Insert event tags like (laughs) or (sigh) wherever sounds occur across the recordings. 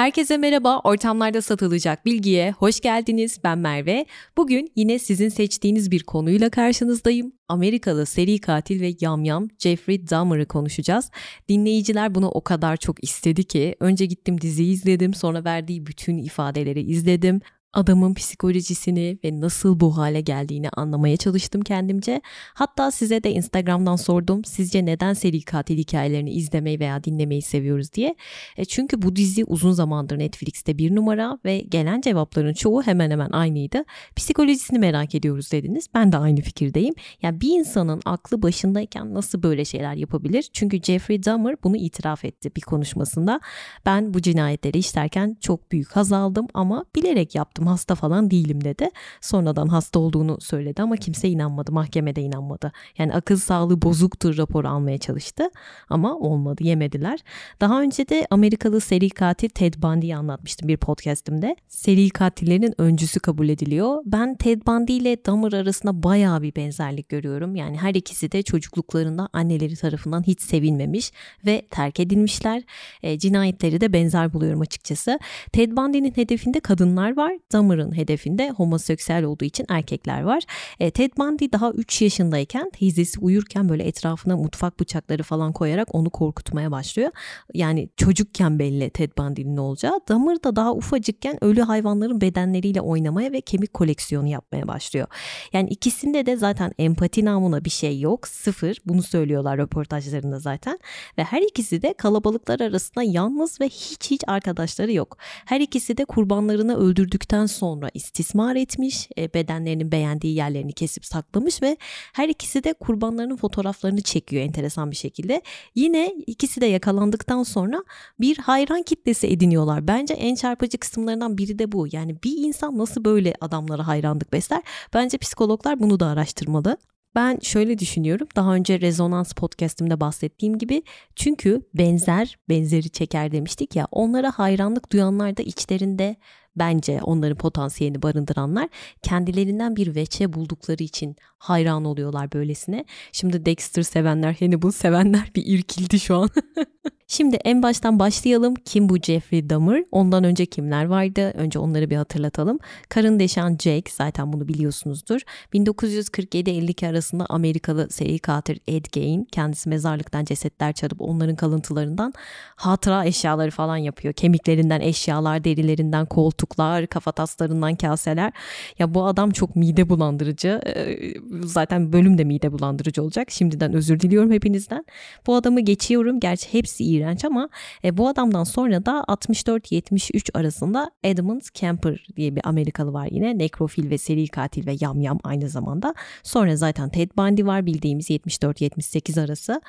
Herkese merhaba, ortamlarda satılacak bilgiye hoş geldiniz. Ben Merve. Bugün yine sizin seçtiğiniz bir konuyla karşınızdayım. Amerikalı seri katil ve yamyam Jeffrey Dahmer'ı konuşacağız. Dinleyiciler bunu o kadar çok istedi ki önce gittim diziyi izledim, sonra verdiği bütün ifadeleri izledim adamın psikolojisini ve nasıl bu hale geldiğini anlamaya çalıştım kendimce. Hatta size de Instagram'dan sordum. Sizce neden seri katil hikayelerini izlemeyi veya dinlemeyi seviyoruz diye. E çünkü bu dizi uzun zamandır Netflix'te bir numara ve gelen cevapların çoğu hemen hemen aynıydı. Psikolojisini merak ediyoruz dediniz. Ben de aynı fikirdeyim. Yani bir insanın aklı başındayken nasıl böyle şeyler yapabilir? Çünkü Jeffrey Dahmer bunu itiraf etti bir konuşmasında. Ben bu cinayetleri işlerken çok büyük haz aldım ama bilerek yaptım yaptım hasta falan değilim dedi. Sonradan hasta olduğunu söyledi ama kimse inanmadı mahkemede inanmadı. Yani akıl sağlığı bozuktur raporu almaya çalıştı ama olmadı yemediler. Daha önce de Amerikalı seri katil Ted Bundy'yi anlatmıştım bir podcastimde. Seri katillerin öncüsü kabul ediliyor. Ben Ted Bundy ile Dahmer arasında bayağı bir benzerlik görüyorum. Yani her ikisi de çocukluklarında anneleri tarafından hiç sevilmemiş ve terk edilmişler. E, cinayetleri de benzer buluyorum açıkçası. Ted Bundy'nin hedefinde kadınlar var. Dahmer'ın hedefinde homoseksüel olduğu için erkekler var. E, Ted Bundy daha 3 yaşındayken teyzesi uyurken böyle etrafına mutfak bıçakları falan koyarak onu korkutmaya başlıyor. Yani çocukken belli Ted Bundy'nin ne olacağı. Dahmer da daha ufacıkken ölü hayvanların bedenleriyle oynamaya ve kemik koleksiyonu yapmaya başlıyor. Yani ikisinde de zaten empati namına bir şey yok. Sıfır. Bunu söylüyorlar röportajlarında zaten. Ve her ikisi de kalabalıklar arasında yalnız ve hiç hiç arkadaşları yok. Her ikisi de kurbanlarını öldürdükten öldükten sonra istismar etmiş, e, bedenlerinin beğendiği yerlerini kesip saklamış ve her ikisi de kurbanlarının fotoğraflarını çekiyor enteresan bir şekilde. Yine ikisi de yakalandıktan sonra bir hayran kitlesi ediniyorlar. Bence en çarpıcı kısımlarından biri de bu. Yani bir insan nasıl böyle adamlara hayranlık besler? Bence psikologlar bunu da araştırmalı. Ben şöyle düşünüyorum. Daha önce Rezonans podcast'imde bahsettiğim gibi çünkü benzer benzeri çeker demiştik ya. Onlara hayranlık duyanlar da içlerinde bence onların potansiyelini barındıranlar kendilerinden bir veçe buldukları için hayran oluyorlar böylesine. Şimdi Dexter sevenler, Hannibal sevenler bir irkildi şu an. (laughs) Şimdi en baştan başlayalım. Kim bu Jeffrey Dahmer? Ondan önce kimler vardı? Önce onları bir hatırlatalım. Karın deşen Jake zaten bunu biliyorsunuzdur. 1947-52 arasında Amerikalı seri katil Ed Gein kendisi mezarlıktan cesetler çalıp onların kalıntılarından hatıra eşyaları falan yapıyor. Kemiklerinden eşyalar, derilerinden koltuklar, kafataslarından kaseler. Ya bu adam çok mide bulandırıcı. Ee, zaten bölüm de mide bulandırıcı olacak. Şimdiden özür diliyorum hepinizden. Bu adamı geçiyorum. Gerçi hepsi iğrenç ama e, bu adamdan sonra da 64-73 arasında Edmund Kemper diye bir Amerikalı var yine. Nekrofil ve seri katil ve yamyam aynı zamanda. Sonra zaten Ted Bundy var bildiğimiz 74-78 arası.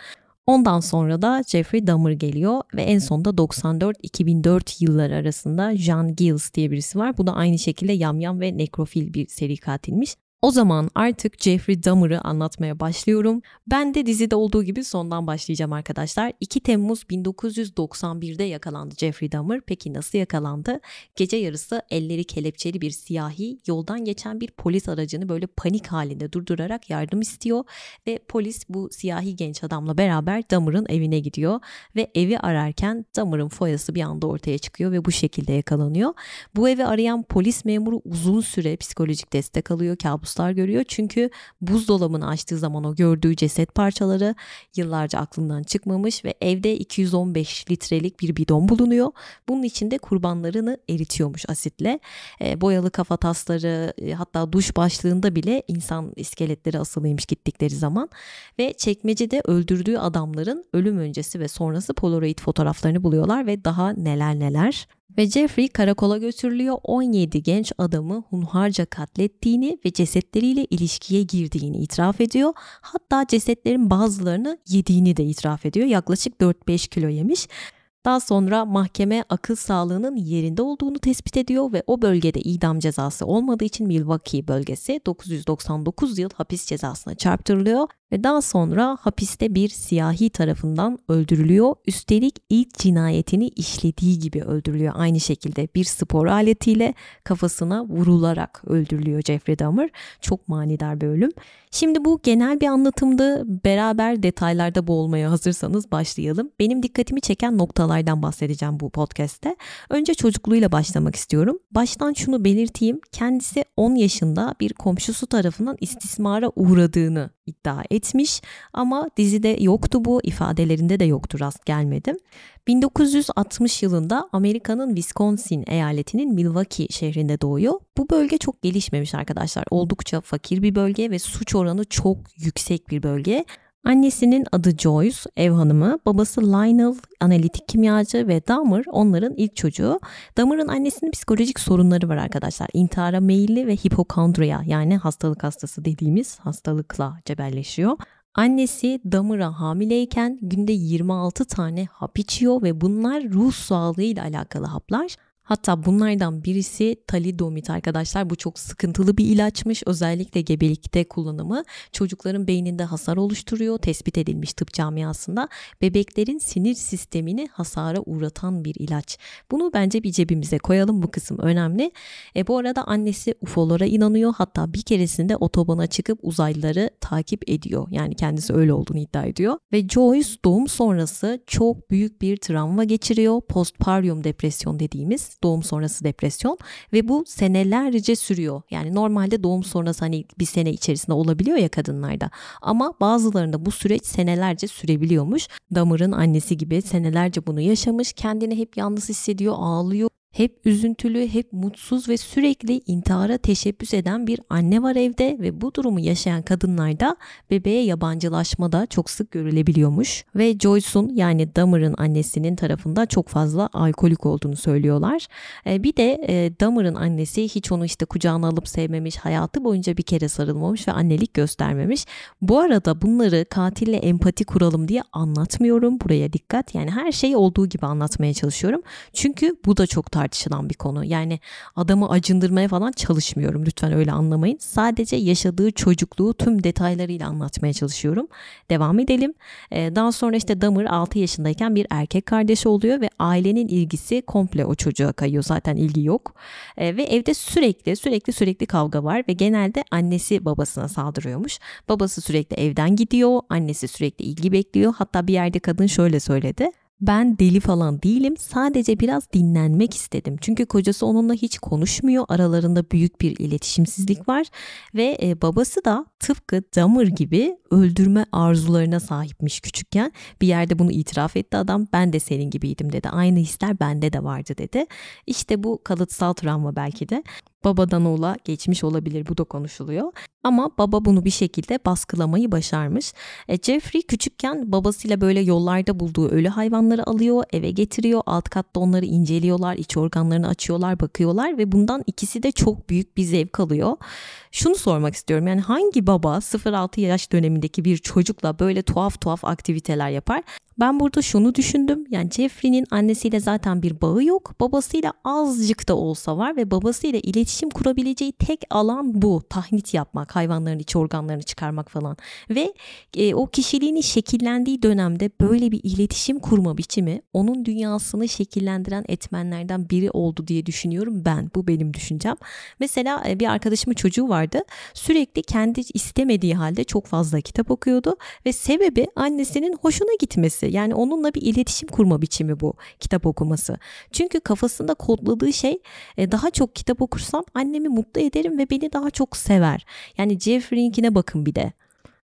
Ondan sonra da Jeffrey Dahmer geliyor ve en sonunda 94-2004 yılları arasında John Gills diye birisi var. Bu da aynı şekilde yamyam ve nekrofil bir seri katilmiş. O zaman artık Jeffrey Dahmer'ı anlatmaya başlıyorum. Ben de dizide olduğu gibi sondan başlayacağım arkadaşlar. 2 Temmuz 1991'de yakalandı Jeffrey Dahmer. Peki nasıl yakalandı? Gece yarısı elleri kelepçeli bir siyahi yoldan geçen bir polis aracını böyle panik halinde durdurarak yardım istiyor ve polis bu siyahi genç adamla beraber Dahmer'ın evine gidiyor ve evi ararken Dahmer'ın foyası bir anda ortaya çıkıyor ve bu şekilde yakalanıyor. Bu evi arayan polis memuru uzun süre psikolojik destek alıyor. Kabus kabuslar görüyor. Çünkü buzdolabını açtığı zaman o gördüğü ceset parçaları yıllarca aklından çıkmamış ve evde 215 litrelik bir bidon bulunuyor. Bunun içinde kurbanlarını eritiyormuş asitle. E, boyalı kafa tasları e, hatta duş başlığında bile insan iskeletleri asılıymış gittikleri zaman ve çekmecede öldürdüğü adamların ölüm öncesi ve sonrası polaroid fotoğraflarını buluyorlar ve daha neler neler. Ve Jeffrey karakola götürülüyor 17 genç adamı hunharca katlettiğini ve cesetleriyle ilişkiye girdiğini itiraf ediyor. Hatta cesetlerin bazılarını yediğini de itiraf ediyor. Yaklaşık 4-5 kilo yemiş. Daha sonra mahkeme akıl sağlığının yerinde olduğunu tespit ediyor ve o bölgede idam cezası olmadığı için Milwaukee bölgesi 999 yıl hapis cezasına çarptırılıyor ve daha sonra hapiste bir siyahi tarafından öldürülüyor. Üstelik ilk cinayetini işlediği gibi öldürülüyor. Aynı şekilde bir spor aletiyle kafasına vurularak öldürülüyor Jeffrey Dahmer. Çok manidar bir ölüm. Şimdi bu genel bir anlatımdı. Beraber detaylarda boğulmaya hazırsanız başlayalım. Benim dikkatimi çeken noktalardan bahsedeceğim bu podcast'te. Önce çocukluğuyla başlamak istiyorum. Baştan şunu belirteyim. Kendisi 10 yaşında bir komşusu tarafından istismara uğradığını iddia etmiş ama dizide yoktu bu ifadelerinde de yoktu rast gelmedim. 1960 yılında Amerika'nın Wisconsin eyaletinin Milwaukee şehrinde doğuyor. Bu bölge çok gelişmemiş arkadaşlar. Oldukça fakir bir bölge ve suç oranı çok yüksek bir bölge. Annesinin adı Joyce, ev hanımı, babası Lionel, analitik kimyacı ve Dahmer onların ilk çocuğu. Dahmer'ın annesinin psikolojik sorunları var arkadaşlar. İntihara meyilli ve hipokondriya yani hastalık hastası dediğimiz hastalıkla cebelleşiyor. Annesi Dahmer'a hamileyken günde 26 tane hap içiyor ve bunlar ruh sağlığıyla alakalı haplar. Hatta bunlardan birisi talidomit arkadaşlar. Bu çok sıkıntılı bir ilaçmış. Özellikle gebelikte kullanımı çocukların beyninde hasar oluşturuyor. Tespit edilmiş tıp camiasında. Bebeklerin sinir sistemini hasara uğratan bir ilaç. Bunu bence bir cebimize koyalım. Bu kısım önemli. E, bu arada annesi UFO'lara inanıyor. Hatta bir keresinde otobana çıkıp uzaylıları takip ediyor. Yani kendisi öyle olduğunu iddia ediyor. Ve Joyce doğum sonrası çok büyük bir travma geçiriyor. Postpartum depresyon dediğimiz doğum sonrası depresyon ve bu senelerce sürüyor. Yani normalde doğum sonrası hani bir sene içerisinde olabiliyor ya kadınlarda. Ama bazılarında bu süreç senelerce sürebiliyormuş. Damar'ın annesi gibi senelerce bunu yaşamış. Kendini hep yalnız hissediyor, ağlıyor hep üzüntülü, hep mutsuz ve sürekli intihara teşebbüs eden bir anne var evde ve bu durumu yaşayan kadınlarda bebeğe yabancılaşma da çok sık görülebiliyormuş. Ve Joyce'un yani Dahmer'ın annesinin tarafında çok fazla alkolik olduğunu söylüyorlar. E, bir de e, Dahmer'ın annesi hiç onu işte kucağına alıp sevmemiş, hayatı boyunca bir kere sarılmamış ve annelik göstermemiş. Bu arada bunları katille empati kuralım diye anlatmıyorum. Buraya dikkat. Yani her şeyi olduğu gibi anlatmaya çalışıyorum. Çünkü bu da çok tartışılan bir konu. Yani adamı acındırmaya falan çalışmıyorum. Lütfen öyle anlamayın. Sadece yaşadığı çocukluğu tüm detaylarıyla anlatmaya çalışıyorum. Devam edelim. Ee, daha sonra işte Dahmer 6 yaşındayken bir erkek kardeşi oluyor ve ailenin ilgisi komple o çocuğa kayıyor. Zaten ilgi yok. Ee, ve evde sürekli sürekli sürekli kavga var ve genelde annesi babasına saldırıyormuş. Babası sürekli evden gidiyor. Annesi sürekli ilgi bekliyor. Hatta bir yerde kadın şöyle söyledi. Ben deli falan değilim. Sadece biraz dinlenmek istedim. Çünkü kocası onunla hiç konuşmuyor. Aralarında büyük bir iletişimsizlik var ve e, babası da tıpkı Dahmer gibi öldürme arzularına sahipmiş küçükken. Bir yerde bunu itiraf etti adam. Ben de senin gibiydim dedi. Aynı hisler bende de vardı dedi. İşte bu kalıtsal travma belki de babadan oğula geçmiş olabilir bu da konuşuluyor. Ama baba bunu bir şekilde baskılamayı başarmış. E, Jeffrey küçükken babasıyla böyle yollarda bulduğu ölü hayvanları alıyor, eve getiriyor. Alt katta onları inceliyorlar, iç organlarını açıyorlar, bakıyorlar ve bundan ikisi de çok büyük bir zevk alıyor. Şunu sormak istiyorum. Yani hangi baba 0-6 yaş dönemindeki bir çocukla böyle tuhaf tuhaf aktiviteler yapar? Ben burada şunu düşündüm. Yani Jeffrey'nin annesiyle zaten bir bağı yok. Babasıyla azıcık da olsa var ve babasıyla iletişim kurabileceği tek alan bu. Tahnit yapmak, hayvanların iç organlarını çıkarmak falan. Ve e, o kişiliğinin şekillendiği dönemde böyle bir iletişim kurma biçimi onun dünyasını şekillendiren etmenlerden biri oldu diye düşünüyorum ben. Bu benim düşüncem. Mesela e, bir arkadaşımın çocuğu vardı. Sürekli kendi istemediği halde çok fazla kitap okuyordu ve sebebi annesinin hoşuna gitmesi. Yani onunla bir iletişim kurma biçimi bu kitap okuması. Çünkü kafasında kodladığı şey e, daha çok kitap okursam annemi mutlu ederim ve beni daha çok sever. Yani Jeffrey'inkine bakın bir de.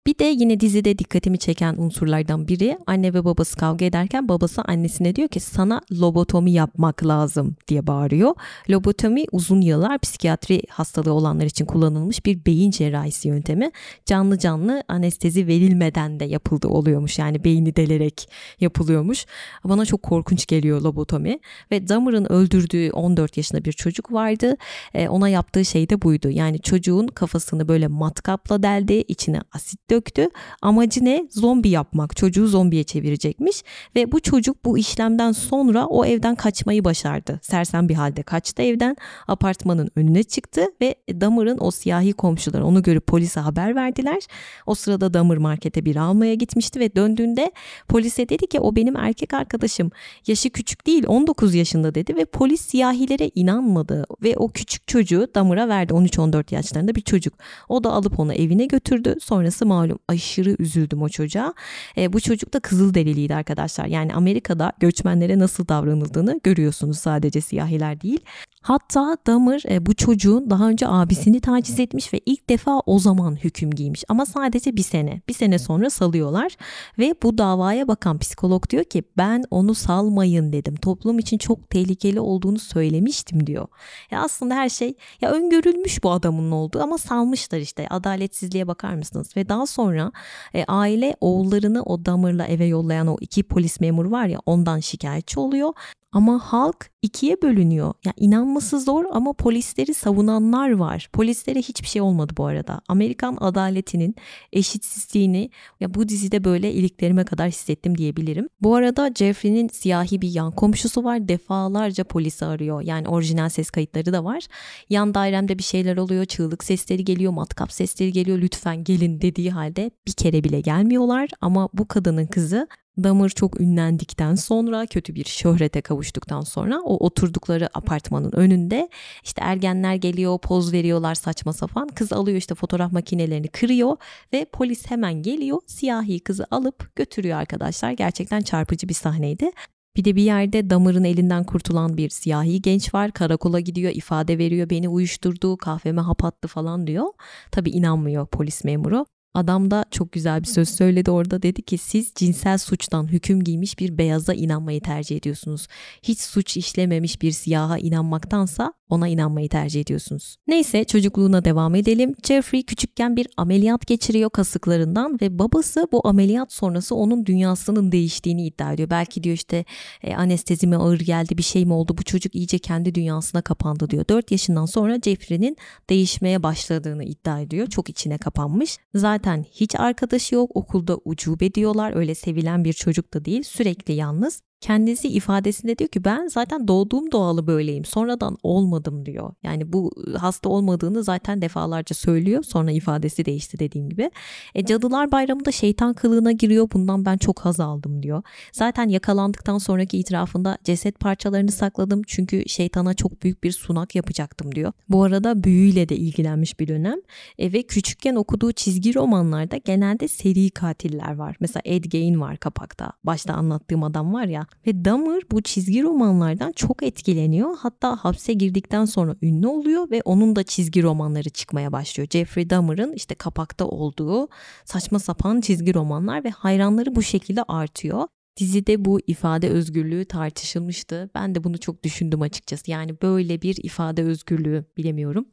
Bir de yine dizide dikkatimi çeken unsurlardan biri anne ve babası kavga ederken babası annesine diyor ki sana lobotomi yapmak lazım diye bağırıyor. Lobotomi uzun yıllar psikiyatri hastalığı olanlar için kullanılmış bir beyin cerrahisi yöntemi. Canlı canlı anestezi verilmeden de yapıldı oluyormuş yani beyni delerek yapılıyormuş. Bana çok korkunç geliyor lobotomi ve Dahmer'ın öldürdüğü 14 yaşında bir çocuk vardı. E, ona yaptığı şey de buydu. Yani çocuğun kafasını böyle matkapla deldi, içine asit döktü. Amacı ne? Zombi yapmak. Çocuğu zombiye çevirecekmiş ve bu çocuk bu işlemden sonra o evden kaçmayı başardı. Sersem bir halde kaçtı evden. Apartmanın önüne çıktı ve Dahmer'ın o siyahi komşuları onu görüp polise haber verdiler. O sırada Dahmer markete bir almaya gitmişti ve döndüğünde polise dedi ki o benim erkek arkadaşım. Yaşı küçük değil 19 yaşında dedi ve polis siyahilere inanmadı ve o küçük çocuğu Dahmer'a verdi. 13-14 yaşlarında bir çocuk. O da alıp onu evine götürdü. Sonrası malum aşırı üzüldüm o çocuğa. E, bu çocuk da Kızılderiliydi arkadaşlar. Yani Amerika'da göçmenlere nasıl davranıldığını görüyorsunuz sadece siyahiler değil. Hatta Dahmer e, bu çocuğun daha önce abisini taciz etmiş ve ilk defa o zaman hüküm giymiş. Ama sadece bir sene. Bir sene sonra salıyorlar ve bu davaya bakan psikolog diyor ki ben onu salmayın dedim. Toplum için çok tehlikeli olduğunu söylemiştim diyor. Ya aslında her şey ya öngörülmüş bu adamın olduğu ama salmışlar işte. Adaletsizliğe bakar mısınız? Ve daha sonra e, aile oğullarını o Dahmer'la eve yollayan o iki polis memuru var ya ondan şikayetçi oluyor ama halk ikiye bölünüyor. Ya inanması zor ama polisleri savunanlar var. Polislere hiçbir şey olmadı bu arada. Amerikan adaletinin eşitsizliğini ya bu dizide böyle iliklerime kadar hissettim diyebilirim. Bu arada Jeffrey'nin siyahi bir yan komşusu var. Defalarca polisi arıyor. Yani orijinal ses kayıtları da var. Yan dairemde bir şeyler oluyor. Çığlık sesleri geliyor. Matkap sesleri geliyor. Lütfen gelin dediği halde bir kere bile gelmiyorlar. Ama bu kadının kızı Damır çok ünlendikten sonra kötü bir şöhrete kavuştuktan sonra o oturdukları apartmanın önünde işte ergenler geliyor poz veriyorlar saçma sapan kız alıyor işte fotoğraf makinelerini kırıyor ve polis hemen geliyor siyahi kızı alıp götürüyor arkadaşlar gerçekten çarpıcı bir sahneydi. Bir de bir yerde damarın elinden kurtulan bir siyahi genç var. Karakola gidiyor, ifade veriyor, beni uyuşturdu, kahveme hap attı falan diyor. Tabi inanmıyor polis memuru. Adam da çok güzel bir söz söyledi orada dedi ki siz cinsel suçtan hüküm giymiş bir beyaza inanmayı tercih ediyorsunuz. Hiç suç işlememiş bir siyaha inanmaktansa ona inanmayı tercih ediyorsunuz. Neyse çocukluğuna devam edelim. Jeffrey küçükken bir ameliyat geçiriyor kasıklarından ve babası bu ameliyat sonrası onun dünyasının değiştiğini iddia ediyor. Belki diyor işte e, anestezi mi ağır geldi bir şey mi oldu bu çocuk iyice kendi dünyasına kapandı diyor. 4 yaşından sonra Jeffrey'nin değişmeye başladığını iddia ediyor. Çok içine kapanmış. Zaten hiç arkadaşı yok okulda ucube diyorlar. Öyle sevilen bir çocuk da değil sürekli yalnız kendisi ifadesinde diyor ki ben zaten doğduğum doğalı böyleyim. Sonradan olmadım diyor. Yani bu hasta olmadığını zaten defalarca söylüyor. Sonra ifadesi değişti dediğim gibi. E, Cadılar Bayramı'nda şeytan kılığına giriyor. Bundan ben çok haz aldım diyor. Zaten yakalandıktan sonraki itirafında ceset parçalarını sakladım. Çünkü şeytana çok büyük bir sunak yapacaktım diyor. Bu arada büyüyle de ilgilenmiş bir dönem. E, ve küçükken okuduğu çizgi romanlarda genelde seri katiller var. Mesela Ed Gein var kapakta. Başta anlattığım adam var ya ve Dahmer bu çizgi romanlardan çok etkileniyor. Hatta hapse girdikten sonra ünlü oluyor ve onun da çizgi romanları çıkmaya başlıyor. Jeffrey Dahmer'ın işte kapakta olduğu saçma sapan çizgi romanlar ve hayranları bu şekilde artıyor. Dizide bu ifade özgürlüğü tartışılmıştı. Ben de bunu çok düşündüm açıkçası. Yani böyle bir ifade özgürlüğü bilemiyorum.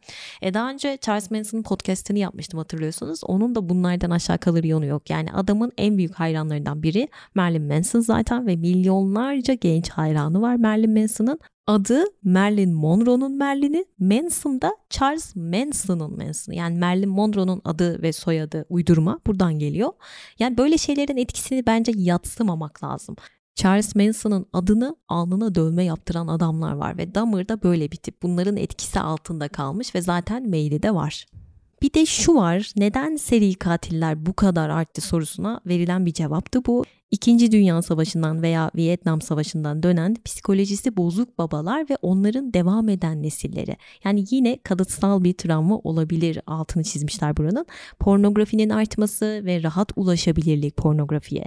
E daha önce Charles Manson'ın podcastını yapmıştım hatırlıyorsunuz. Onun da bunlardan aşağı kalır yonu yok. Yani adamın en büyük hayranlarından biri Marilyn Manson zaten ve milyonlarca genç hayranı var Marilyn Manson'ın. Adı Marilyn Monroe'nun Merlin'i, Manson da Charles Manson'un Manson'ı. Yani Marilyn Monroe'nun adı ve soyadı uydurma buradan geliyor. Yani böyle şeylerin etkisini bence yatsımamak lazım. Charles Manson'ın adını alnına dövme yaptıran adamlar var ve Dahmer da böyle bir tip. Bunların etkisi altında kalmış ve zaten maili de var. Bir de şu var neden seri katiller bu kadar arttı sorusuna verilen bir cevaptı bu. İkinci Dünya Savaşı'ndan veya Vietnam Savaşı'ndan dönen psikolojisi bozuk babalar ve onların devam eden nesilleri. Yani yine kalıtsal bir travma olabilir altını çizmişler buranın. Pornografinin artması ve rahat ulaşabilirlik pornografiye.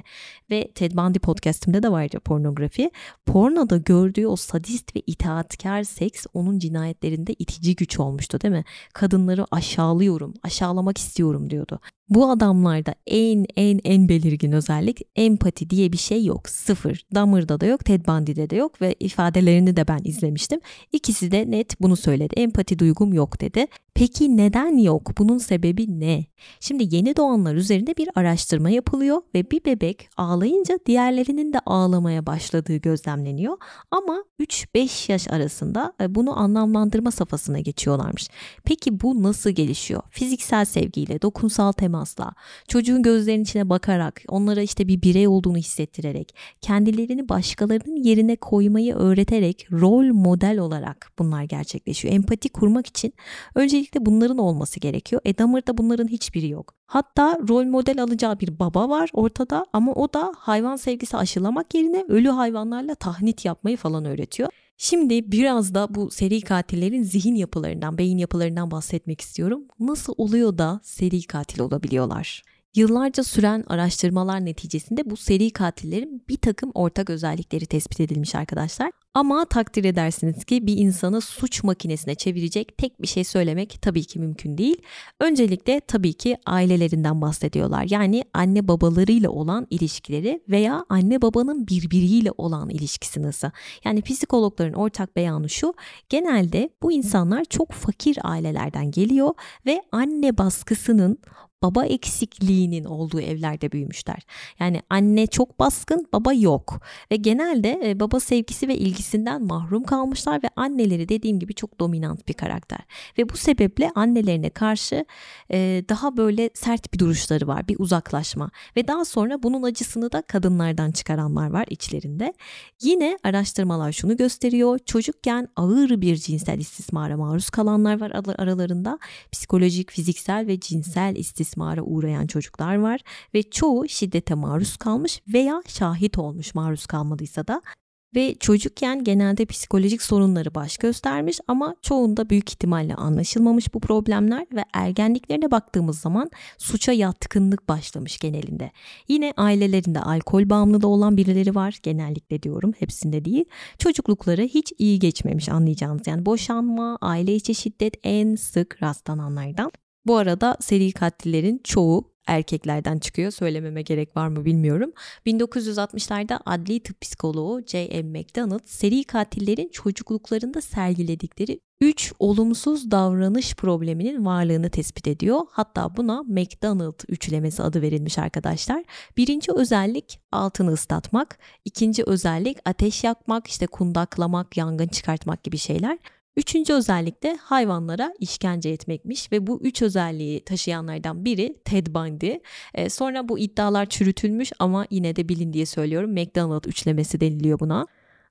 Ve Ted Bundy podcastimde de vardı pornografi. Pornoda gördüğü o sadist ve itaatkar seks onun cinayetlerinde itici güç olmuştu değil mi? Kadınları aşağılıyorum, aşağılamak istiyorum diyordu. Bu adamlarda en en en belirgin özellik empati diye bir şey yok. Sıfır. Dahmer'da da yok, Ted Bundy'de de yok ve ifadelerini de ben izlemiştim. İkisi de net bunu söyledi. Empati duygum yok dedi. Peki neden yok? Bunun sebebi ne? Şimdi yeni doğanlar üzerinde bir araştırma yapılıyor ve bir bebek ağlayınca diğerlerinin de ağlamaya başladığı gözlemleniyor. Ama 3-5 yaş arasında e, bunu anlamlandırma safhasına geçiyorlarmış. Peki bu nasıl gelişiyor? Fiziksel sevgiyle, dokunsal temasla, çocuğun gözlerinin içine bakarak, onlara işte bir birey olduğunu hissettirerek, kendilerini başkalarının yerine koymayı öğreterek rol model olarak bunlar gerçekleşiyor. Empati kurmak için öncelikle bunların olması gerekiyor. E Dahmer'da bunların hiçbiri yok. Hatta rol model alacağı bir baba var ortada ama o da hayvan sevgisi aşılamak yerine ölü hayvanlarla tahnit yapmayı falan öğretiyor. Şimdi biraz da bu seri katillerin zihin yapılarından, beyin yapılarından bahsetmek istiyorum. Nasıl oluyor da seri katil olabiliyorlar? Yıllarca süren araştırmalar neticesinde bu seri katillerin bir takım ortak özellikleri tespit edilmiş arkadaşlar. Ama takdir edersiniz ki bir insanı suç makinesine çevirecek tek bir şey söylemek tabii ki mümkün değil. Öncelikle tabii ki ailelerinden bahsediyorlar. Yani anne babalarıyla olan ilişkileri veya anne babanın birbiriyle olan ilişkisi nasıl? Yani psikologların ortak beyanı şu. Genelde bu insanlar çok fakir ailelerden geliyor ve anne baskısının baba eksikliğinin olduğu evlerde büyümüşler. Yani anne çok baskın, baba yok. Ve genelde e, baba sevgisi ve ilgisinden mahrum kalmışlar ve anneleri dediğim gibi çok dominant bir karakter. Ve bu sebeple annelerine karşı e, daha böyle sert bir duruşları var, bir uzaklaşma. Ve daha sonra bunun acısını da kadınlardan çıkaranlar var içlerinde. Yine araştırmalar şunu gösteriyor. Çocukken ağır bir cinsel istismara maruz kalanlar var aralarında. Psikolojik, fiziksel ve cinsel istismar istismara uğrayan çocuklar var ve çoğu şiddete maruz kalmış veya şahit olmuş maruz kalmadıysa da ve çocukken genelde psikolojik sorunları baş göstermiş ama çoğunda büyük ihtimalle anlaşılmamış bu problemler ve ergenliklerine baktığımız zaman suça yatkınlık başlamış genelinde. Yine ailelerinde alkol bağımlılığı olan birileri var genellikle diyorum hepsinde değil. Çocuklukları hiç iyi geçmemiş anlayacağınız yani boşanma, aile içi şiddet en sık rastlananlardan. Bu arada seri katillerin çoğu erkeklerden çıkıyor. Söylememe gerek var mı bilmiyorum. 1960'larda adli tıp psikoloğu J.M. McDonald seri katillerin çocukluklarında sergiledikleri 3 olumsuz davranış probleminin varlığını tespit ediyor. Hatta buna McDonald üçlemesi adı verilmiş arkadaşlar. Birinci özellik altını ıslatmak, ikinci özellik ateş yakmak, işte kundaklamak, yangın çıkartmak gibi şeyler. Üçüncü özellik de hayvanlara işkence etmekmiş ve bu üç özelliği taşıyanlardan biri Ted Bundy. Ee, sonra bu iddialar çürütülmüş ama yine de bilin diye söylüyorum. McDonald üçlemesi deniliyor buna.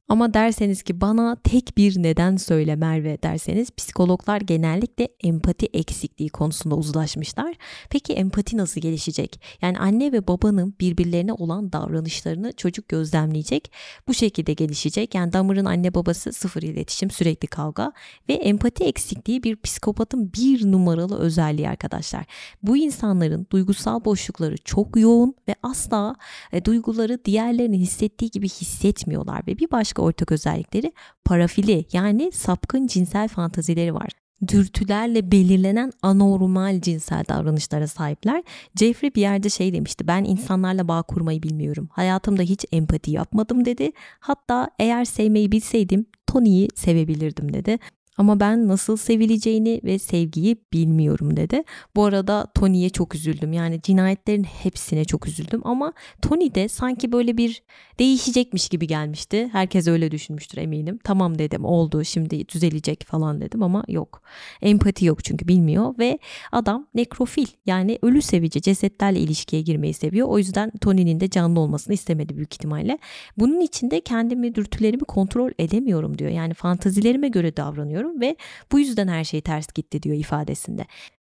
Ama derseniz ki bana tek bir neden söyle Merve derseniz psikologlar genellikle empati eksikliği konusunda uzlaşmışlar. Peki empati nasıl gelişecek? Yani anne ve babanın birbirlerine olan davranışlarını çocuk gözlemleyecek. Bu şekilde gelişecek. Yani Dahmer'ın anne babası sıfır iletişim, sürekli kavga ve empati eksikliği bir psikopatın bir numaralı özelliği arkadaşlar. Bu insanların duygusal boşlukları çok yoğun ve asla e, duyguları diğerlerinin hissettiği gibi hissetmiyorlar ve bir başka başka ortak özellikleri parafili yani sapkın cinsel fantazileri var dürtülerle belirlenen anormal cinsel davranışlara sahipler. Jeffrey bir yerde şey demişti. Ben insanlarla bağ kurmayı bilmiyorum. Hayatımda hiç empati yapmadım dedi. Hatta eğer sevmeyi bilseydim Tony'yi sevebilirdim dedi. Ama ben nasıl sevileceğini ve sevgiyi bilmiyorum dedi. Bu arada Tony'ye çok üzüldüm. Yani cinayetlerin hepsine çok üzüldüm ama Tony de sanki böyle bir değişecekmiş gibi gelmişti. Herkes öyle düşünmüştür eminim. Tamam dedim oldu şimdi düzelecek falan dedim ama yok. Empati yok çünkü bilmiyor ve adam nekrofil yani ölü sevici cesetlerle ilişkiye girmeyi seviyor. O yüzden Tony'nin de canlı olmasını istemedi büyük ihtimalle. Bunun içinde kendimi dürtülerimi kontrol edemiyorum diyor. Yani fantazilerime göre davranıyorum düşünüyorum ve bu yüzden her şey ters gitti diyor ifadesinde.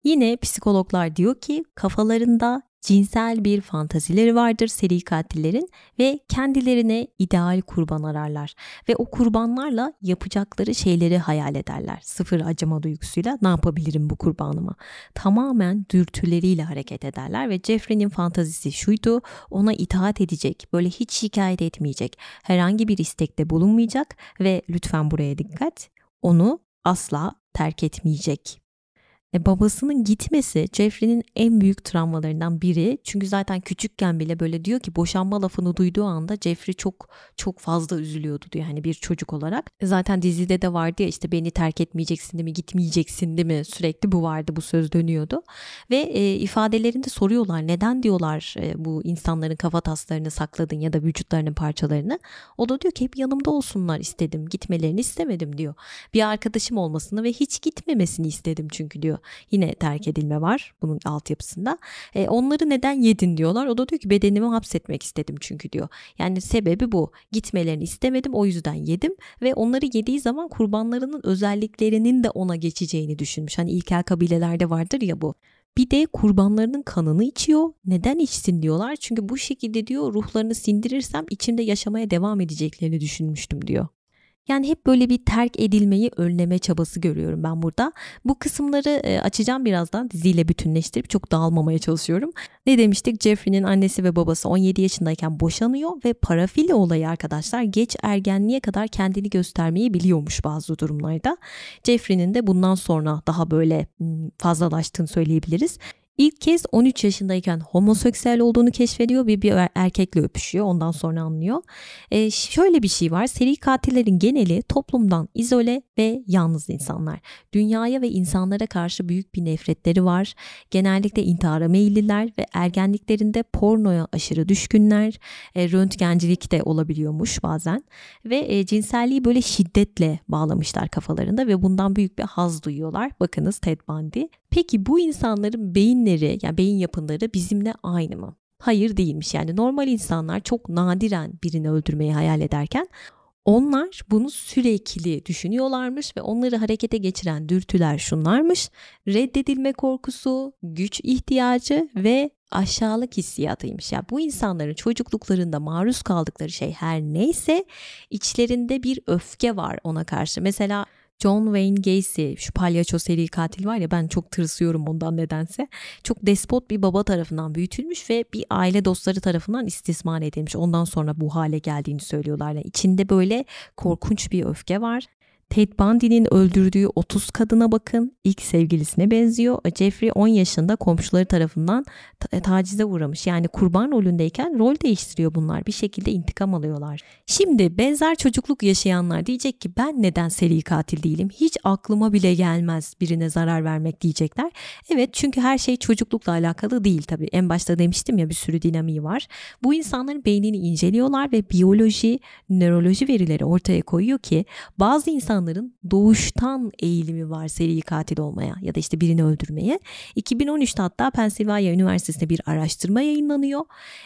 Yine psikologlar diyor ki kafalarında cinsel bir fantazileri vardır seri katillerin ve kendilerine ideal kurban ararlar ve o kurbanlarla yapacakları şeyleri hayal ederler. Sıfır acıma duygusuyla ne yapabilirim bu kurbanıma? Tamamen dürtüleriyle hareket ederler ve Jeffrey'nin fantazisi şuydu ona itaat edecek böyle hiç şikayet etmeyecek herhangi bir istekte bulunmayacak ve lütfen buraya dikkat onu asla terk etmeyecek. E, babasının gitmesi Jeffrey'nin en büyük travmalarından biri. Çünkü zaten küçükken bile böyle diyor ki boşanma lafını duyduğu anda Jeffrey çok çok fazla üzülüyordu diyor hani bir çocuk olarak. E, zaten dizide de vardı ya işte beni terk etmeyeceksin değil mi gitmeyeceksin değil mi sürekli bu vardı bu söz dönüyordu. Ve e, ifadelerinde soruyorlar neden diyorlar e, bu insanların kafa taslarını sakladın ya da vücutlarının parçalarını. O da diyor ki hep yanımda olsunlar istedim gitmelerini istemedim diyor. Bir arkadaşım olmasını ve hiç gitmemesini istedim çünkü diyor. Yine terk edilme var bunun altyapısında. E, onları neden yedin diyorlar. O da diyor ki bedenimi hapsetmek istedim çünkü diyor. Yani sebebi bu. Gitmelerini istemedim o yüzden yedim ve onları yediği zaman kurbanlarının özelliklerinin de ona geçeceğini düşünmüş. Hani ilkel kabilelerde vardır ya bu. Bir de kurbanlarının kanını içiyor. Neden içsin diyorlar. Çünkü bu şekilde diyor ruhlarını sindirirsem içimde yaşamaya devam edeceklerini düşünmüştüm diyor. Yani hep böyle bir terk edilmeyi önleme çabası görüyorum ben burada. Bu kısımları e, açacağım birazdan diziyle bütünleştirip çok dağılmamaya çalışıyorum. Ne demiştik? Jeffrey'nin annesi ve babası 17 yaşındayken boşanıyor ve parafili olayı arkadaşlar geç ergenliğe kadar kendini göstermeyi biliyormuş bazı durumlarda. Jeffrey'nin de bundan sonra daha böyle fazlalaştığını söyleyebiliriz. İlk kez 13 yaşındayken homoseksüel olduğunu keşfediyor ve bir erkekle öpüşüyor. Ondan sonra anlıyor. E, şöyle bir şey var. Seri katillerin geneli toplumdan izole ve yalnız insanlar. Dünyaya ve insanlara karşı büyük bir nefretleri var. Genellikle intihara meyilliler ve ergenliklerinde pornoya aşırı düşkünler. E, röntgencilik de olabiliyormuş bazen. Ve e, cinselliği böyle şiddetle bağlamışlar kafalarında ve bundan büyük bir haz duyuyorlar. Bakınız Ted Bundy. Peki bu insanların beyinleri yani beyin yapıları bizimle aynı mı? Hayır değilmiş. Yani normal insanlar çok nadiren birini öldürmeyi hayal ederken onlar bunu sürekli düşünüyorlarmış ve onları harekete geçiren dürtüler şunlarmış. Reddedilme korkusu, güç ihtiyacı ve aşağılık hissiyatıymış. Yani bu insanların çocukluklarında maruz kaldıkları şey her neyse içlerinde bir öfke var ona karşı. Mesela John Wayne Gacy şu palyaço seri katil var ya ben çok tırsıyorum ondan nedense. Çok despot bir baba tarafından büyütülmüş ve bir aile dostları tarafından istismar edilmiş. Ondan sonra bu hale geldiğini söylüyorlar. Yani içinde böyle korkunç bir öfke var. Ted Bundy'nin öldürdüğü 30 kadına bakın. İlk sevgilisine benziyor. Jeffrey 10 yaşında komşuları tarafından ta- tacize uğramış. Yani kurban rolündeyken rol değiştiriyor bunlar. Bir şekilde intikam alıyorlar. Şimdi benzer çocukluk yaşayanlar diyecek ki ben neden seri katil değilim? Hiç aklıma bile gelmez birine zarar vermek diyecekler. Evet çünkü her şey çocuklukla alakalı değil tabii. En başta demiştim ya bir sürü dinamiği var. Bu insanların beynini inceliyorlar ve biyoloji, nöroloji verileri ortaya koyuyor ki bazı insan insanların doğuştan eğilimi var seri katil olmaya ya da işte birini öldürmeye. 2013'te hatta Pennsylvania Üniversitesi'nde bir araştırma yayınlanıyor.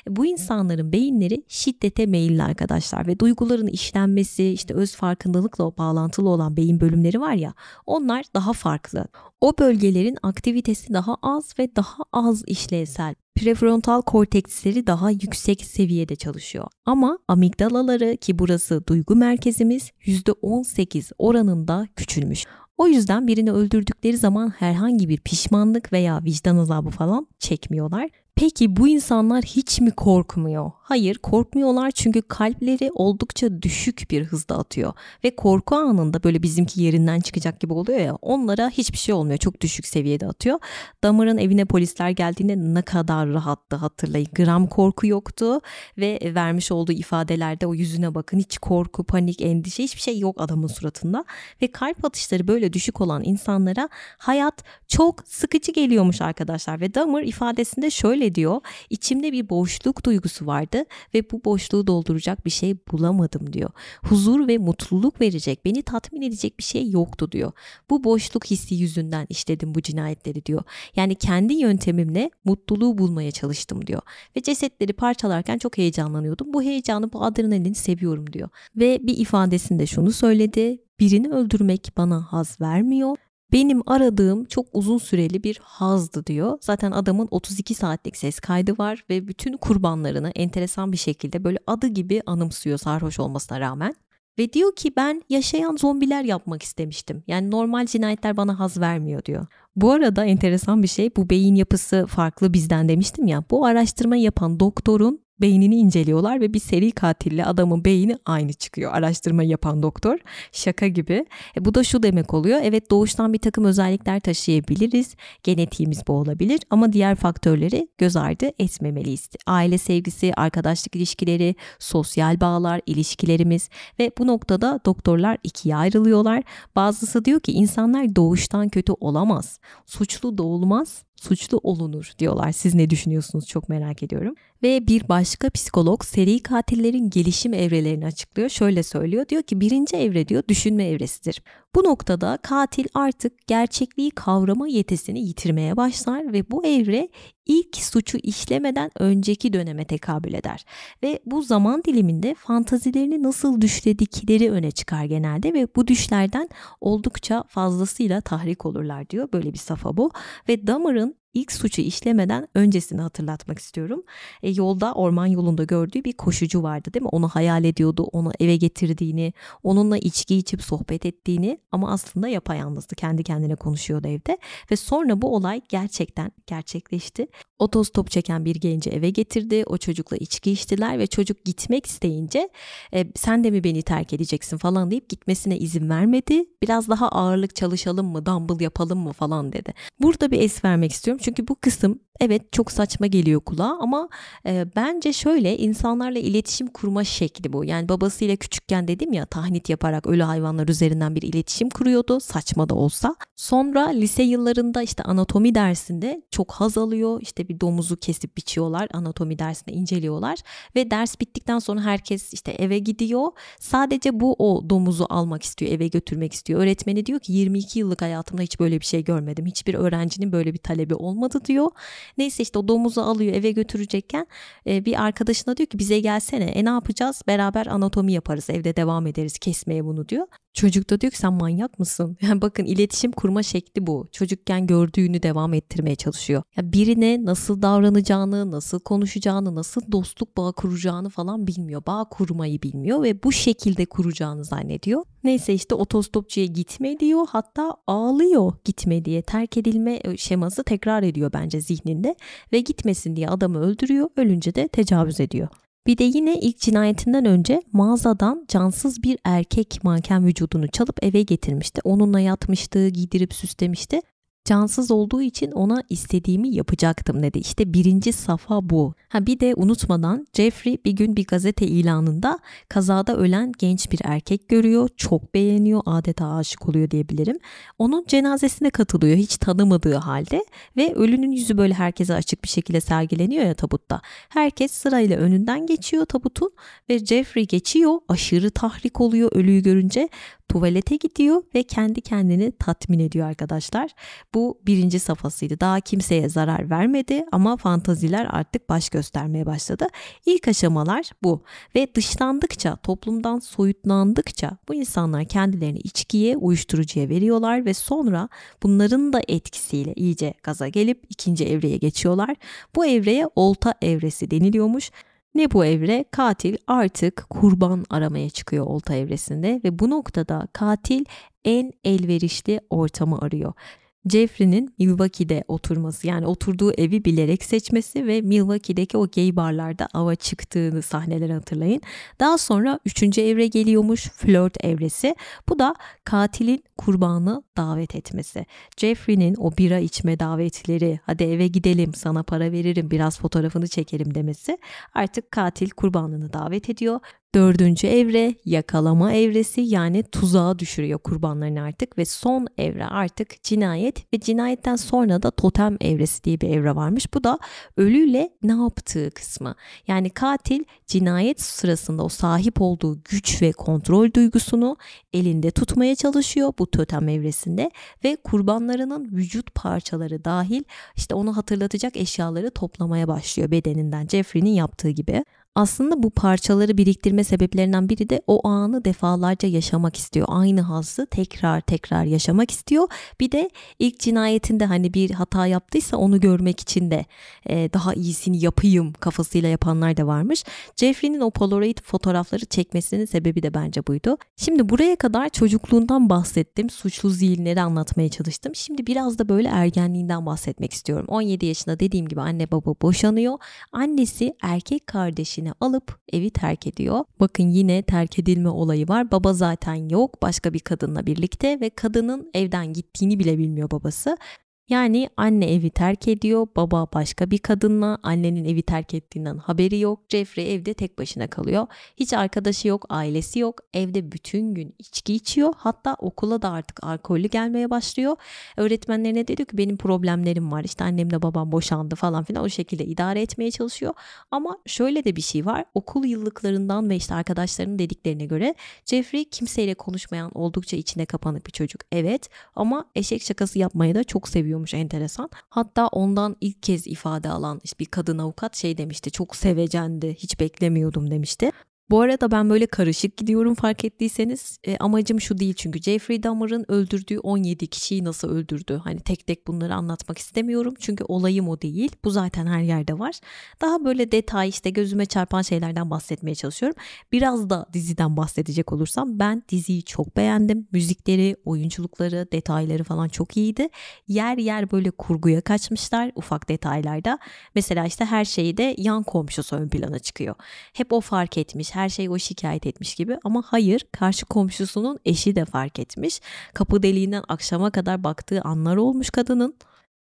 Bu insanların beyinleri şiddete meyilli arkadaşlar ve duyguların işlenmesi işte öz farkındalıkla bağlantılı olan beyin bölümleri var ya onlar daha farklı. O bölgelerin aktivitesi daha az ve daha az işlevsel prefrontal korteksleri daha yüksek seviyede çalışıyor. Ama amigdalaları ki burası duygu merkezimiz %18 oranında küçülmüş. O yüzden birini öldürdükleri zaman herhangi bir pişmanlık veya vicdan azabı falan çekmiyorlar. Peki bu insanlar hiç mi korkmuyor? Hayır korkmuyorlar çünkü kalpleri oldukça düşük bir hızda atıyor. Ve korku anında böyle bizimki yerinden çıkacak gibi oluyor ya onlara hiçbir şey olmuyor. Çok düşük seviyede atıyor. Damar'ın evine polisler geldiğinde ne kadar rahattı hatırlayın. Gram korku yoktu ve vermiş olduğu ifadelerde o yüzüne bakın hiç korku, panik, endişe hiçbir şey yok adamın suratında. Ve kalp atışları böyle düşük olan insanlara hayat çok sıkıcı geliyormuş arkadaşlar. Ve Damar ifadesinde şöyle diyor. İçimde bir boşluk duygusu vardı ve bu boşluğu dolduracak bir şey bulamadım diyor. Huzur ve mutluluk verecek, beni tatmin edecek bir şey yoktu diyor. Bu boşluk hissi yüzünden işledim bu cinayetleri diyor. Yani kendi yöntemimle mutluluğu bulmaya çalıştım diyor. Ve cesetleri parçalarken çok heyecanlanıyordum. Bu heyecanı, bu adrenalini seviyorum diyor. Ve bir ifadesinde şunu söyledi. Birini öldürmek bana haz vermiyor benim aradığım çok uzun süreli bir hazdı diyor. Zaten adamın 32 saatlik ses kaydı var ve bütün kurbanlarını enteresan bir şekilde böyle adı gibi anımsıyor sarhoş olmasına rağmen. Ve diyor ki ben yaşayan zombiler yapmak istemiştim. Yani normal cinayetler bana haz vermiyor diyor. Bu arada enteresan bir şey bu beyin yapısı farklı bizden demiştim ya. Bu araştırma yapan doktorun beynini inceliyorlar ve bir seri katille adamın beyni aynı çıkıyor. Araştırma yapan doktor. Şaka gibi. E, bu da şu demek oluyor. Evet doğuştan bir takım özellikler taşıyabiliriz. Genetiğimiz bu olabilir ama diğer faktörleri göz ardı etmemeliyiz. Aile sevgisi, arkadaşlık ilişkileri, sosyal bağlar, ilişkilerimiz ve bu noktada doktorlar ikiye ayrılıyorlar. Bazısı diyor ki insanlar doğuştan kötü olamaz. Suçlu doğulmaz, suçlu olunur diyorlar. Siz ne düşünüyorsunuz çok merak ediyorum. Ve bir başka psikolog seri katillerin gelişim evrelerini açıklıyor. Şöyle söylüyor. Diyor ki birinci evre diyor düşünme evresidir. Bu noktada katil artık gerçekliği kavrama yetisini yitirmeye başlar ve bu evre ilk suçu işlemeden önceki döneme tekabül eder. Ve bu zaman diliminde fantazilerini nasıl düşledikleri öne çıkar genelde ve bu düşlerden oldukça fazlasıyla tahrik olurlar diyor. Böyle bir safa bu. Ve Dahmer'ın ilk suçu işlemeden öncesini hatırlatmak istiyorum. E, yolda orman yolunda gördüğü bir koşucu vardı değil mi? Onu hayal ediyordu, onu eve getirdiğini, onunla içki içip sohbet ettiğini ama aslında yapayalnızdı. Kendi kendine konuşuyordu evde ve sonra bu olay gerçekten gerçekleşti. Otostop çeken bir genci eve getirdi. O çocukla içki içtiler ve çocuk gitmek isteyince e, sen de mi beni terk edeceksin falan deyip gitmesine izin vermedi. Biraz daha ağırlık çalışalım mı, dumbbell yapalım mı falan dedi. Burada bir es vermek istiyorum çünkü bu kısım evet çok saçma geliyor kulağa ama e, bence şöyle insanlarla iletişim kurma şekli bu. Yani babasıyla küçükken dedim ya tahnit yaparak ölü hayvanlar üzerinden bir iletişim kuruyordu saçma da olsa. Sonra lise yıllarında işte anatomi dersinde çok haz alıyor. İşte bir domuzu kesip biçiyorlar anatomi dersinde inceliyorlar ve ders bittikten sonra herkes işte eve gidiyor. Sadece bu o domuzu almak istiyor eve götürmek istiyor. Öğretmeni diyor ki 22 yıllık hayatımda hiç böyle bir şey görmedim. Hiçbir öğrencinin böyle bir talebi olmadı diyor. Neyse işte o domuzu alıyor eve götürecekken e, bir arkadaşına diyor ki bize gelsene. E ne yapacağız? Beraber anatomi yaparız. Evde devam ederiz kesmeye bunu diyor. Çocuk da diyor ki sen manyak mısın? (laughs) Yani bakın iletişim kurma şekli bu. Çocukken gördüğünü devam ettirmeye çalışıyor. Ya birine nasıl davranacağını, nasıl konuşacağını, nasıl dostluk bağı kuracağını falan bilmiyor. Bağ kurmayı bilmiyor ve bu şekilde kuracağını zannediyor. Neyse işte otostopçuya gitme diyor. Hatta ağlıyor gitme diye. Terk edilme şeması tekrar ediyor bence zihninde ve gitmesin diye adamı öldürüyor. Ölünce de tecavüz ediyor. Bir de yine ilk cinayetinden önce mağazadan cansız bir erkek manken vücudunu çalıp eve getirmişti. Onunla yatmıştı, giydirip süslemişti cansız olduğu için ona istediğimi yapacaktım dedi. İşte birinci safa bu. Ha bir de unutmadan Jeffrey bir gün bir gazete ilanında kazada ölen genç bir erkek görüyor. Çok beğeniyor. Adeta aşık oluyor diyebilirim. Onun cenazesine katılıyor hiç tanımadığı halde ve ölünün yüzü böyle herkese açık bir şekilde sergileniyor ya tabutta. Herkes sırayla önünden geçiyor tabutun ve Jeffrey geçiyor. Aşırı tahrik oluyor ölüyü görünce tuvalete gidiyor ve kendi kendini tatmin ediyor arkadaşlar. Bu birinci safhasıydı. Daha kimseye zarar vermedi ama fantaziler artık baş göstermeye başladı. İlk aşamalar bu ve dışlandıkça, toplumdan soyutlandıkça bu insanlar kendilerini içkiye, uyuşturucuya veriyorlar ve sonra bunların da etkisiyle iyice gaza gelip ikinci evreye geçiyorlar. Bu evreye olta evresi deniliyormuş. Ne bu evre? Katil artık kurban aramaya çıkıyor olta evresinde ve bu noktada katil en elverişli ortamı arıyor. Jeffrey'nin Milwaukee'de oturması yani oturduğu evi bilerek seçmesi ve Milwaukee'deki o gay barlarda ava çıktığını sahneleri hatırlayın. Daha sonra üçüncü evre geliyormuş flört evresi. Bu da katilin kurbanı davet etmesi. Jeffrey'nin o bira içme davetleri hadi eve gidelim sana para veririm biraz fotoğrafını çekelim demesi artık katil kurbanını davet ediyor Dördüncü evre yakalama evresi yani tuzağa düşürüyor kurbanlarını artık ve son evre artık cinayet ve cinayetten sonra da totem evresi diye bir evre varmış. Bu da ölüyle ne yaptığı kısmı. Yani katil cinayet sırasında o sahip olduğu güç ve kontrol duygusunu elinde tutmaya çalışıyor bu totem evresinde ve kurbanlarının vücut parçaları dahil işte onu hatırlatacak eşyaları toplamaya başlıyor bedeninden Jeffrey'nin yaptığı gibi. Aslında bu parçaları biriktirme sebeplerinden biri de o anı defalarca yaşamak istiyor. Aynı hazzı tekrar tekrar yaşamak istiyor. Bir de ilk cinayetinde hani bir hata yaptıysa onu görmek için de e, daha iyisini yapayım kafasıyla yapanlar da varmış. Jeffrey'nin o Polaroid fotoğrafları çekmesinin sebebi de bence buydu. Şimdi buraya kadar çocukluğundan bahsettim. Suçlu zihinleri anlatmaya çalıştım. Şimdi biraz da böyle ergenliğinden bahsetmek istiyorum. 17 yaşında dediğim gibi anne baba boşanıyor. Annesi erkek kardeşini alıp evi terk ediyor. Bakın yine terk edilme olayı var. Baba zaten yok başka bir kadınla birlikte ve kadının evden gittiğini bile bilmiyor babası. Yani anne evi terk ediyor, baba başka bir kadınla, annenin evi terk ettiğinden haberi yok. Jeffrey evde tek başına kalıyor. Hiç arkadaşı yok, ailesi yok. Evde bütün gün içki içiyor. Hatta okula da artık alkollü gelmeye başlıyor. Öğretmenlerine dedi ki benim problemlerim var. İşte annemle babam boşandı falan filan o şekilde idare etmeye çalışıyor. Ama şöyle de bir şey var. Okul yıllıklarından ve işte arkadaşlarının dediklerine göre Jeffrey kimseyle konuşmayan oldukça içine kapanık bir çocuk. Evet ama eşek şakası yapmayı da çok seviyor seviyormuş enteresan. Hatta ondan ilk kez ifade alan işte bir kadın avukat şey demişti çok sevecendi hiç beklemiyordum demişti. Bu arada ben böyle karışık gidiyorum fark ettiyseniz. E, amacım şu değil çünkü Jeffrey Dahmer'ın öldürdüğü 17 kişiyi nasıl öldürdü? Hani tek tek bunları anlatmak istemiyorum. Çünkü olayım o değil. Bu zaten her yerde var. Daha böyle detay işte gözüme çarpan şeylerden bahsetmeye çalışıyorum. Biraz da diziden bahsedecek olursam ben diziyi çok beğendim. Müzikleri, oyunculukları, detayları falan çok iyiydi. Yer yer böyle kurguya kaçmışlar ufak detaylarda. Mesela işte her şeyi de yan komşusu ön plana çıkıyor. Hep o fark etmiş her şey o şikayet etmiş gibi ama hayır karşı komşusunun eşi de fark etmiş. Kapı deliğinden akşama kadar baktığı anlar olmuş kadının.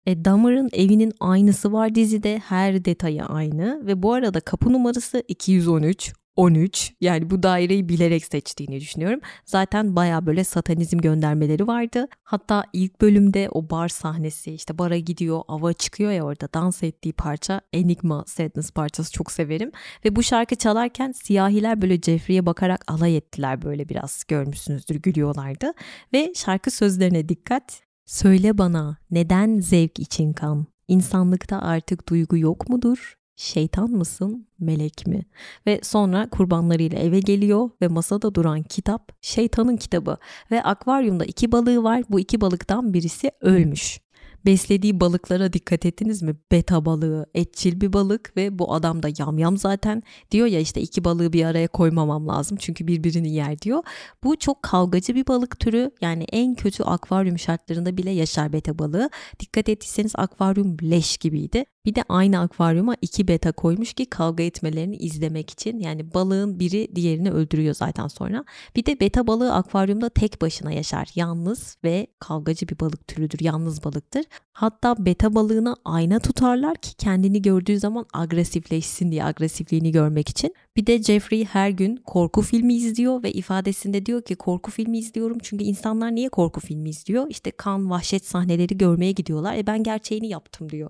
E, Dahmer'ın evinin aynısı var dizide. Her detayı aynı ve bu arada kapı numarası 213. 13 yani bu daireyi bilerek seçtiğini düşünüyorum. Zaten baya böyle satanizm göndermeleri vardı. Hatta ilk bölümde o bar sahnesi işte bara gidiyor ava çıkıyor ya orada dans ettiği parça Enigma Sadness parçası çok severim. Ve bu şarkı çalarken siyahiler böyle Jeffrey'e bakarak alay ettiler böyle biraz görmüşsünüzdür gülüyorlardı. Ve şarkı sözlerine dikkat. Söyle bana neden zevk için kan? İnsanlıkta artık duygu yok mudur? Şeytan mısın, melek mi? Ve sonra kurbanlarıyla eve geliyor ve masada duran kitap şeytanın kitabı ve akvaryumda iki balığı var. Bu iki balıktan birisi ölmüş beslediği balıklara dikkat ettiniz mi? Beta balığı, etçil bir balık ve bu adam da yamyam zaten. Diyor ya işte iki balığı bir araya koymamam lazım çünkü birbirini yer diyor. Bu çok kavgacı bir balık türü. Yani en kötü akvaryum şartlarında bile yaşar beta balığı. Dikkat ettiyseniz akvaryum leş gibiydi. Bir de aynı akvaryuma iki beta koymuş ki kavga etmelerini izlemek için. Yani balığın biri diğerini öldürüyor zaten sonra. Bir de beta balığı akvaryumda tek başına yaşar. Yalnız ve kavgacı bir balık türüdür. Yalnız balıktır. Hatta beta balığına ayna tutarlar ki kendini gördüğü zaman agresifleşsin diye agresifliğini görmek için. Bir de Jeffrey her gün korku filmi izliyor ve ifadesinde diyor ki korku filmi izliyorum çünkü insanlar niye korku filmi izliyor? İşte kan, vahşet sahneleri görmeye gidiyorlar. E ben gerçeğini yaptım diyor.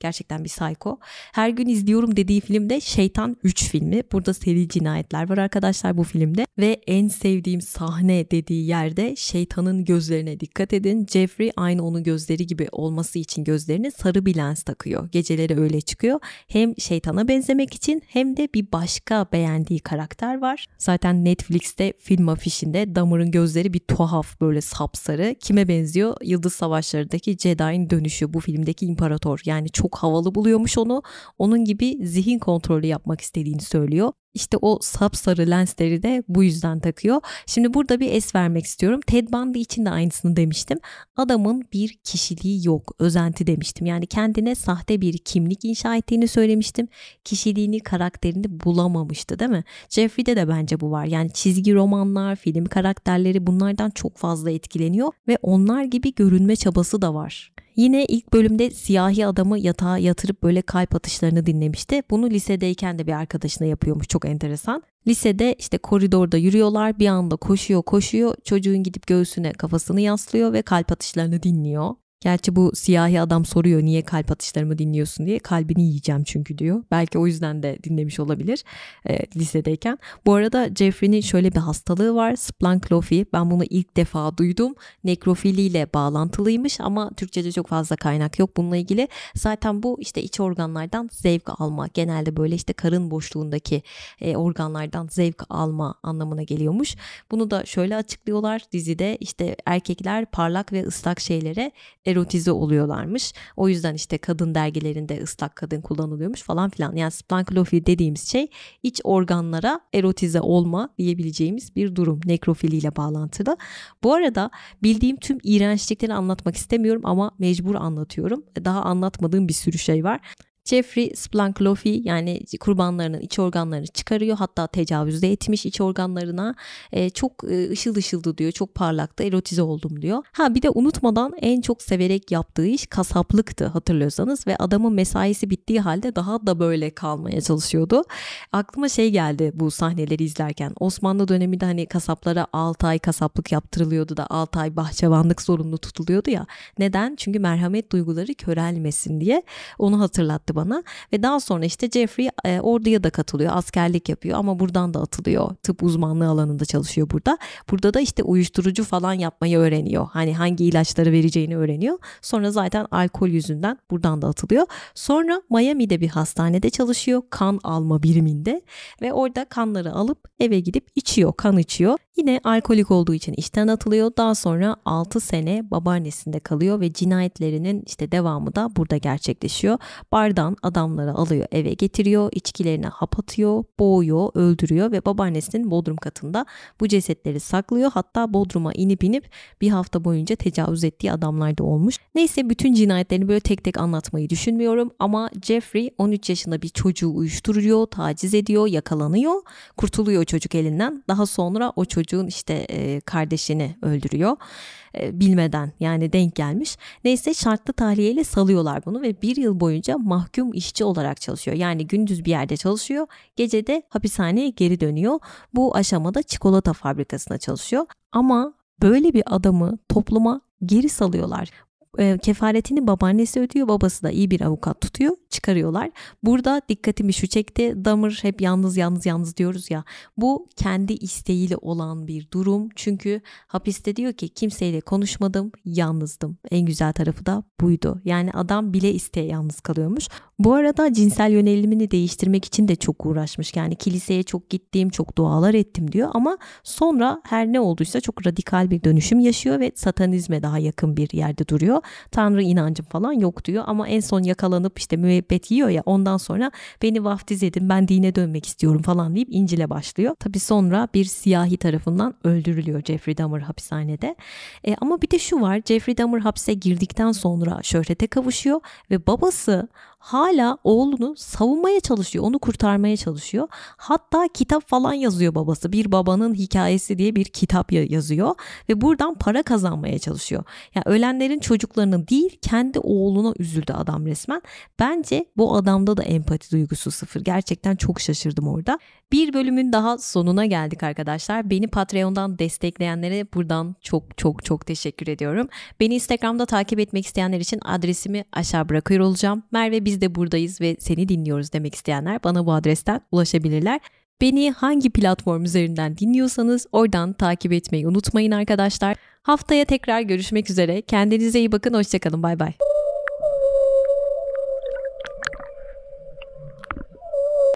Gerçekten bir psycho. Her gün izliyorum dediği filmde Şeytan 3 filmi. Burada seri cinayetler var arkadaşlar bu filmde. Ve en sevdiğim sahne dediği yerde şeytanın gözlerine dikkat edin. Jeffrey aynı onun gözleri gibi olması için gözlerini sarı bir lens takıyor. Geceleri öyle çıkıyor. Hem şeytana benzemek için hem de bir başka beğendiği karakter var. Zaten Netflix'te film afişinde Dahmer'ın gözleri bir tuhaf böyle sapsarı. Kime benziyor? Yıldız Savaşları'ndaki Jedi'nin dönüşü bu filmdeki imparator. Yani çok havalı buluyormuş onu. Onun gibi zihin kontrolü yapmak istediğini söylüyor. İşte o sapsarı lensleri de bu yüzden takıyor. Şimdi burada bir es vermek istiyorum. Ted Bundy için de aynısını demiştim. Adamın bir kişiliği yok. Özenti demiştim. Yani kendine sahte bir kimlik inşa ettiğini söylemiştim. Kişiliğini, karakterini bulamamıştı değil mi? Jeffrey'de de bence bu var. Yani çizgi romanlar, film karakterleri bunlardan çok fazla etkileniyor ve onlar gibi görünme çabası da var. Yine ilk bölümde siyahi adamı yatağa yatırıp böyle kalp atışlarını dinlemişti. Bunu lisedeyken de bir arkadaşına yapıyormuş çok enteresan. Lisede işte koridorda yürüyorlar bir anda koşuyor koşuyor çocuğun gidip göğsüne kafasını yaslıyor ve kalp atışlarını dinliyor. Gerçi bu siyahi adam soruyor niye kalp atışlarımı dinliyorsun diye. Kalbini yiyeceğim çünkü diyor. Belki o yüzden de dinlemiş olabilir e, lisedeyken. Bu arada Jeffrey'nin şöyle bir hastalığı var. Splanklofi. Ben bunu ilk defa duydum. Nekrofili ile bağlantılıymış ama Türkçe'de çok fazla kaynak yok bununla ilgili. Zaten bu işte iç organlardan zevk alma. Genelde böyle işte karın boşluğundaki e, organlardan zevk alma anlamına geliyormuş. Bunu da şöyle açıklıyorlar dizide işte erkekler parlak ve ıslak şeylere erotize oluyorlarmış. O yüzden işte kadın dergilerinde ıslak kadın kullanılıyormuş falan filan. Yani splanklofi dediğimiz şey iç organlara erotize olma diyebileceğimiz bir durum. Nekrofiliyle bağlantılı. Bu arada bildiğim tüm iğrençlikleri anlatmak istemiyorum ama mecbur anlatıyorum. Daha anlatmadığım bir sürü şey var. Jeffrey Splanklofi yani kurbanlarının iç organlarını çıkarıyor. Hatta tecavüz de etmiş iç organlarına. E, çok e, ışıl ışıldı diyor. Çok parlaktı. Erotize oldum diyor. Ha bir de unutmadan en çok severek yaptığı iş kasaplıktı hatırlıyorsanız ve adamın mesaisi bittiği halde daha da böyle kalmaya çalışıyordu. Aklıma şey geldi bu sahneleri izlerken. Osmanlı döneminde hani kasaplara 6 ay kasaplık yaptırılıyordu da 6 ay bahçıvanlık zorunlu tutuluyordu ya. Neden? Çünkü merhamet duyguları körelmesin diye onu hatırlattı anlattı bana. Ve daha sonra işte Jeffrey e, orduya da katılıyor askerlik yapıyor ama buradan da atılıyor. Tıp uzmanlığı alanında çalışıyor burada. Burada da işte uyuşturucu falan yapmayı öğreniyor. Hani hangi ilaçları vereceğini öğreniyor. Sonra zaten alkol yüzünden buradan da atılıyor. Sonra Miami'de bir hastanede çalışıyor kan alma biriminde. Ve orada kanları alıp eve gidip içiyor kan içiyor Yine alkolik olduğu için işten atılıyor. Daha sonra 6 sene babaannesinde kalıyor ve cinayetlerinin işte devamı da burada gerçekleşiyor. Bardan adamları alıyor eve getiriyor, içkilerine hap atıyor, boğuyor, öldürüyor ve babaannesinin bodrum katında bu cesetleri saklıyor. Hatta bodruma inip inip bir hafta boyunca tecavüz ettiği adamlar da olmuş. Neyse bütün cinayetlerini böyle tek tek anlatmayı düşünmüyorum ama Jeffrey 13 yaşında bir çocuğu uyuşturuyor, taciz ediyor, yakalanıyor, kurtuluyor çocuk elinden. Daha sonra o çocuk çocuğun işte e, kardeşini öldürüyor e, bilmeden yani denk gelmiş. Neyse şartlı tahliyeyle salıyorlar bunu ve bir yıl boyunca mahkum işçi olarak çalışıyor. Yani gündüz bir yerde çalışıyor, gece de hapishaneye geri dönüyor. Bu aşamada çikolata fabrikasında çalışıyor. Ama böyle bir adamı topluma geri salıyorlar e, kefaretini babaannesi ödüyor. Babası da iyi bir avukat tutuyor. Çıkarıyorlar. Burada dikkatimi şu çekti. Damır hep yalnız yalnız yalnız diyoruz ya. Bu kendi isteğiyle olan bir durum. Çünkü hapiste diyor ki kimseyle konuşmadım, yalnızdım. En güzel tarafı da buydu. Yani adam bile isteye yalnız kalıyormuş. Bu arada cinsel yönelimini değiştirmek için de çok uğraşmış. Yani kiliseye çok gittim, çok dualar ettim diyor ama sonra her ne olduysa çok radikal bir dönüşüm yaşıyor ve satanizme daha yakın bir yerde duruyor. Tanrı inancım falan yok diyor ama en son yakalanıp işte müebbet yiyor ya ondan sonra beni vaftiz edin ben dine dönmek istiyorum falan deyip İncil'e başlıyor. Tabi sonra bir siyahi tarafından öldürülüyor Jeffrey Dahmer hapishanede. E, ama bir de şu var Jeffrey Dahmer hapse girdikten sonra şöhrete kavuşuyor ve babası hala oğlunu savunmaya çalışıyor, onu kurtarmaya çalışıyor. Hatta kitap falan yazıyor babası. Bir babanın hikayesi diye bir kitap yazıyor ve buradan para kazanmaya çalışıyor. Yani ölenlerin çocuklarının değil, kendi oğluna üzüldü adam resmen. Bence bu adamda da empati duygusu sıfır. Gerçekten çok şaşırdım orada. Bir bölümün daha sonuna geldik arkadaşlar. Beni Patreon'dan destekleyenlere buradan çok çok çok teşekkür ediyorum. Beni Instagram'da takip etmek isteyenler için adresimi aşağı bırakıyor olacağım. Merve biz de buradayız ve seni dinliyoruz demek isteyenler bana bu adresten ulaşabilirler. Beni hangi platform üzerinden dinliyorsanız oradan takip etmeyi unutmayın arkadaşlar. Haftaya tekrar görüşmek üzere. Kendinize iyi bakın. Hoşçakalın. Bay bay.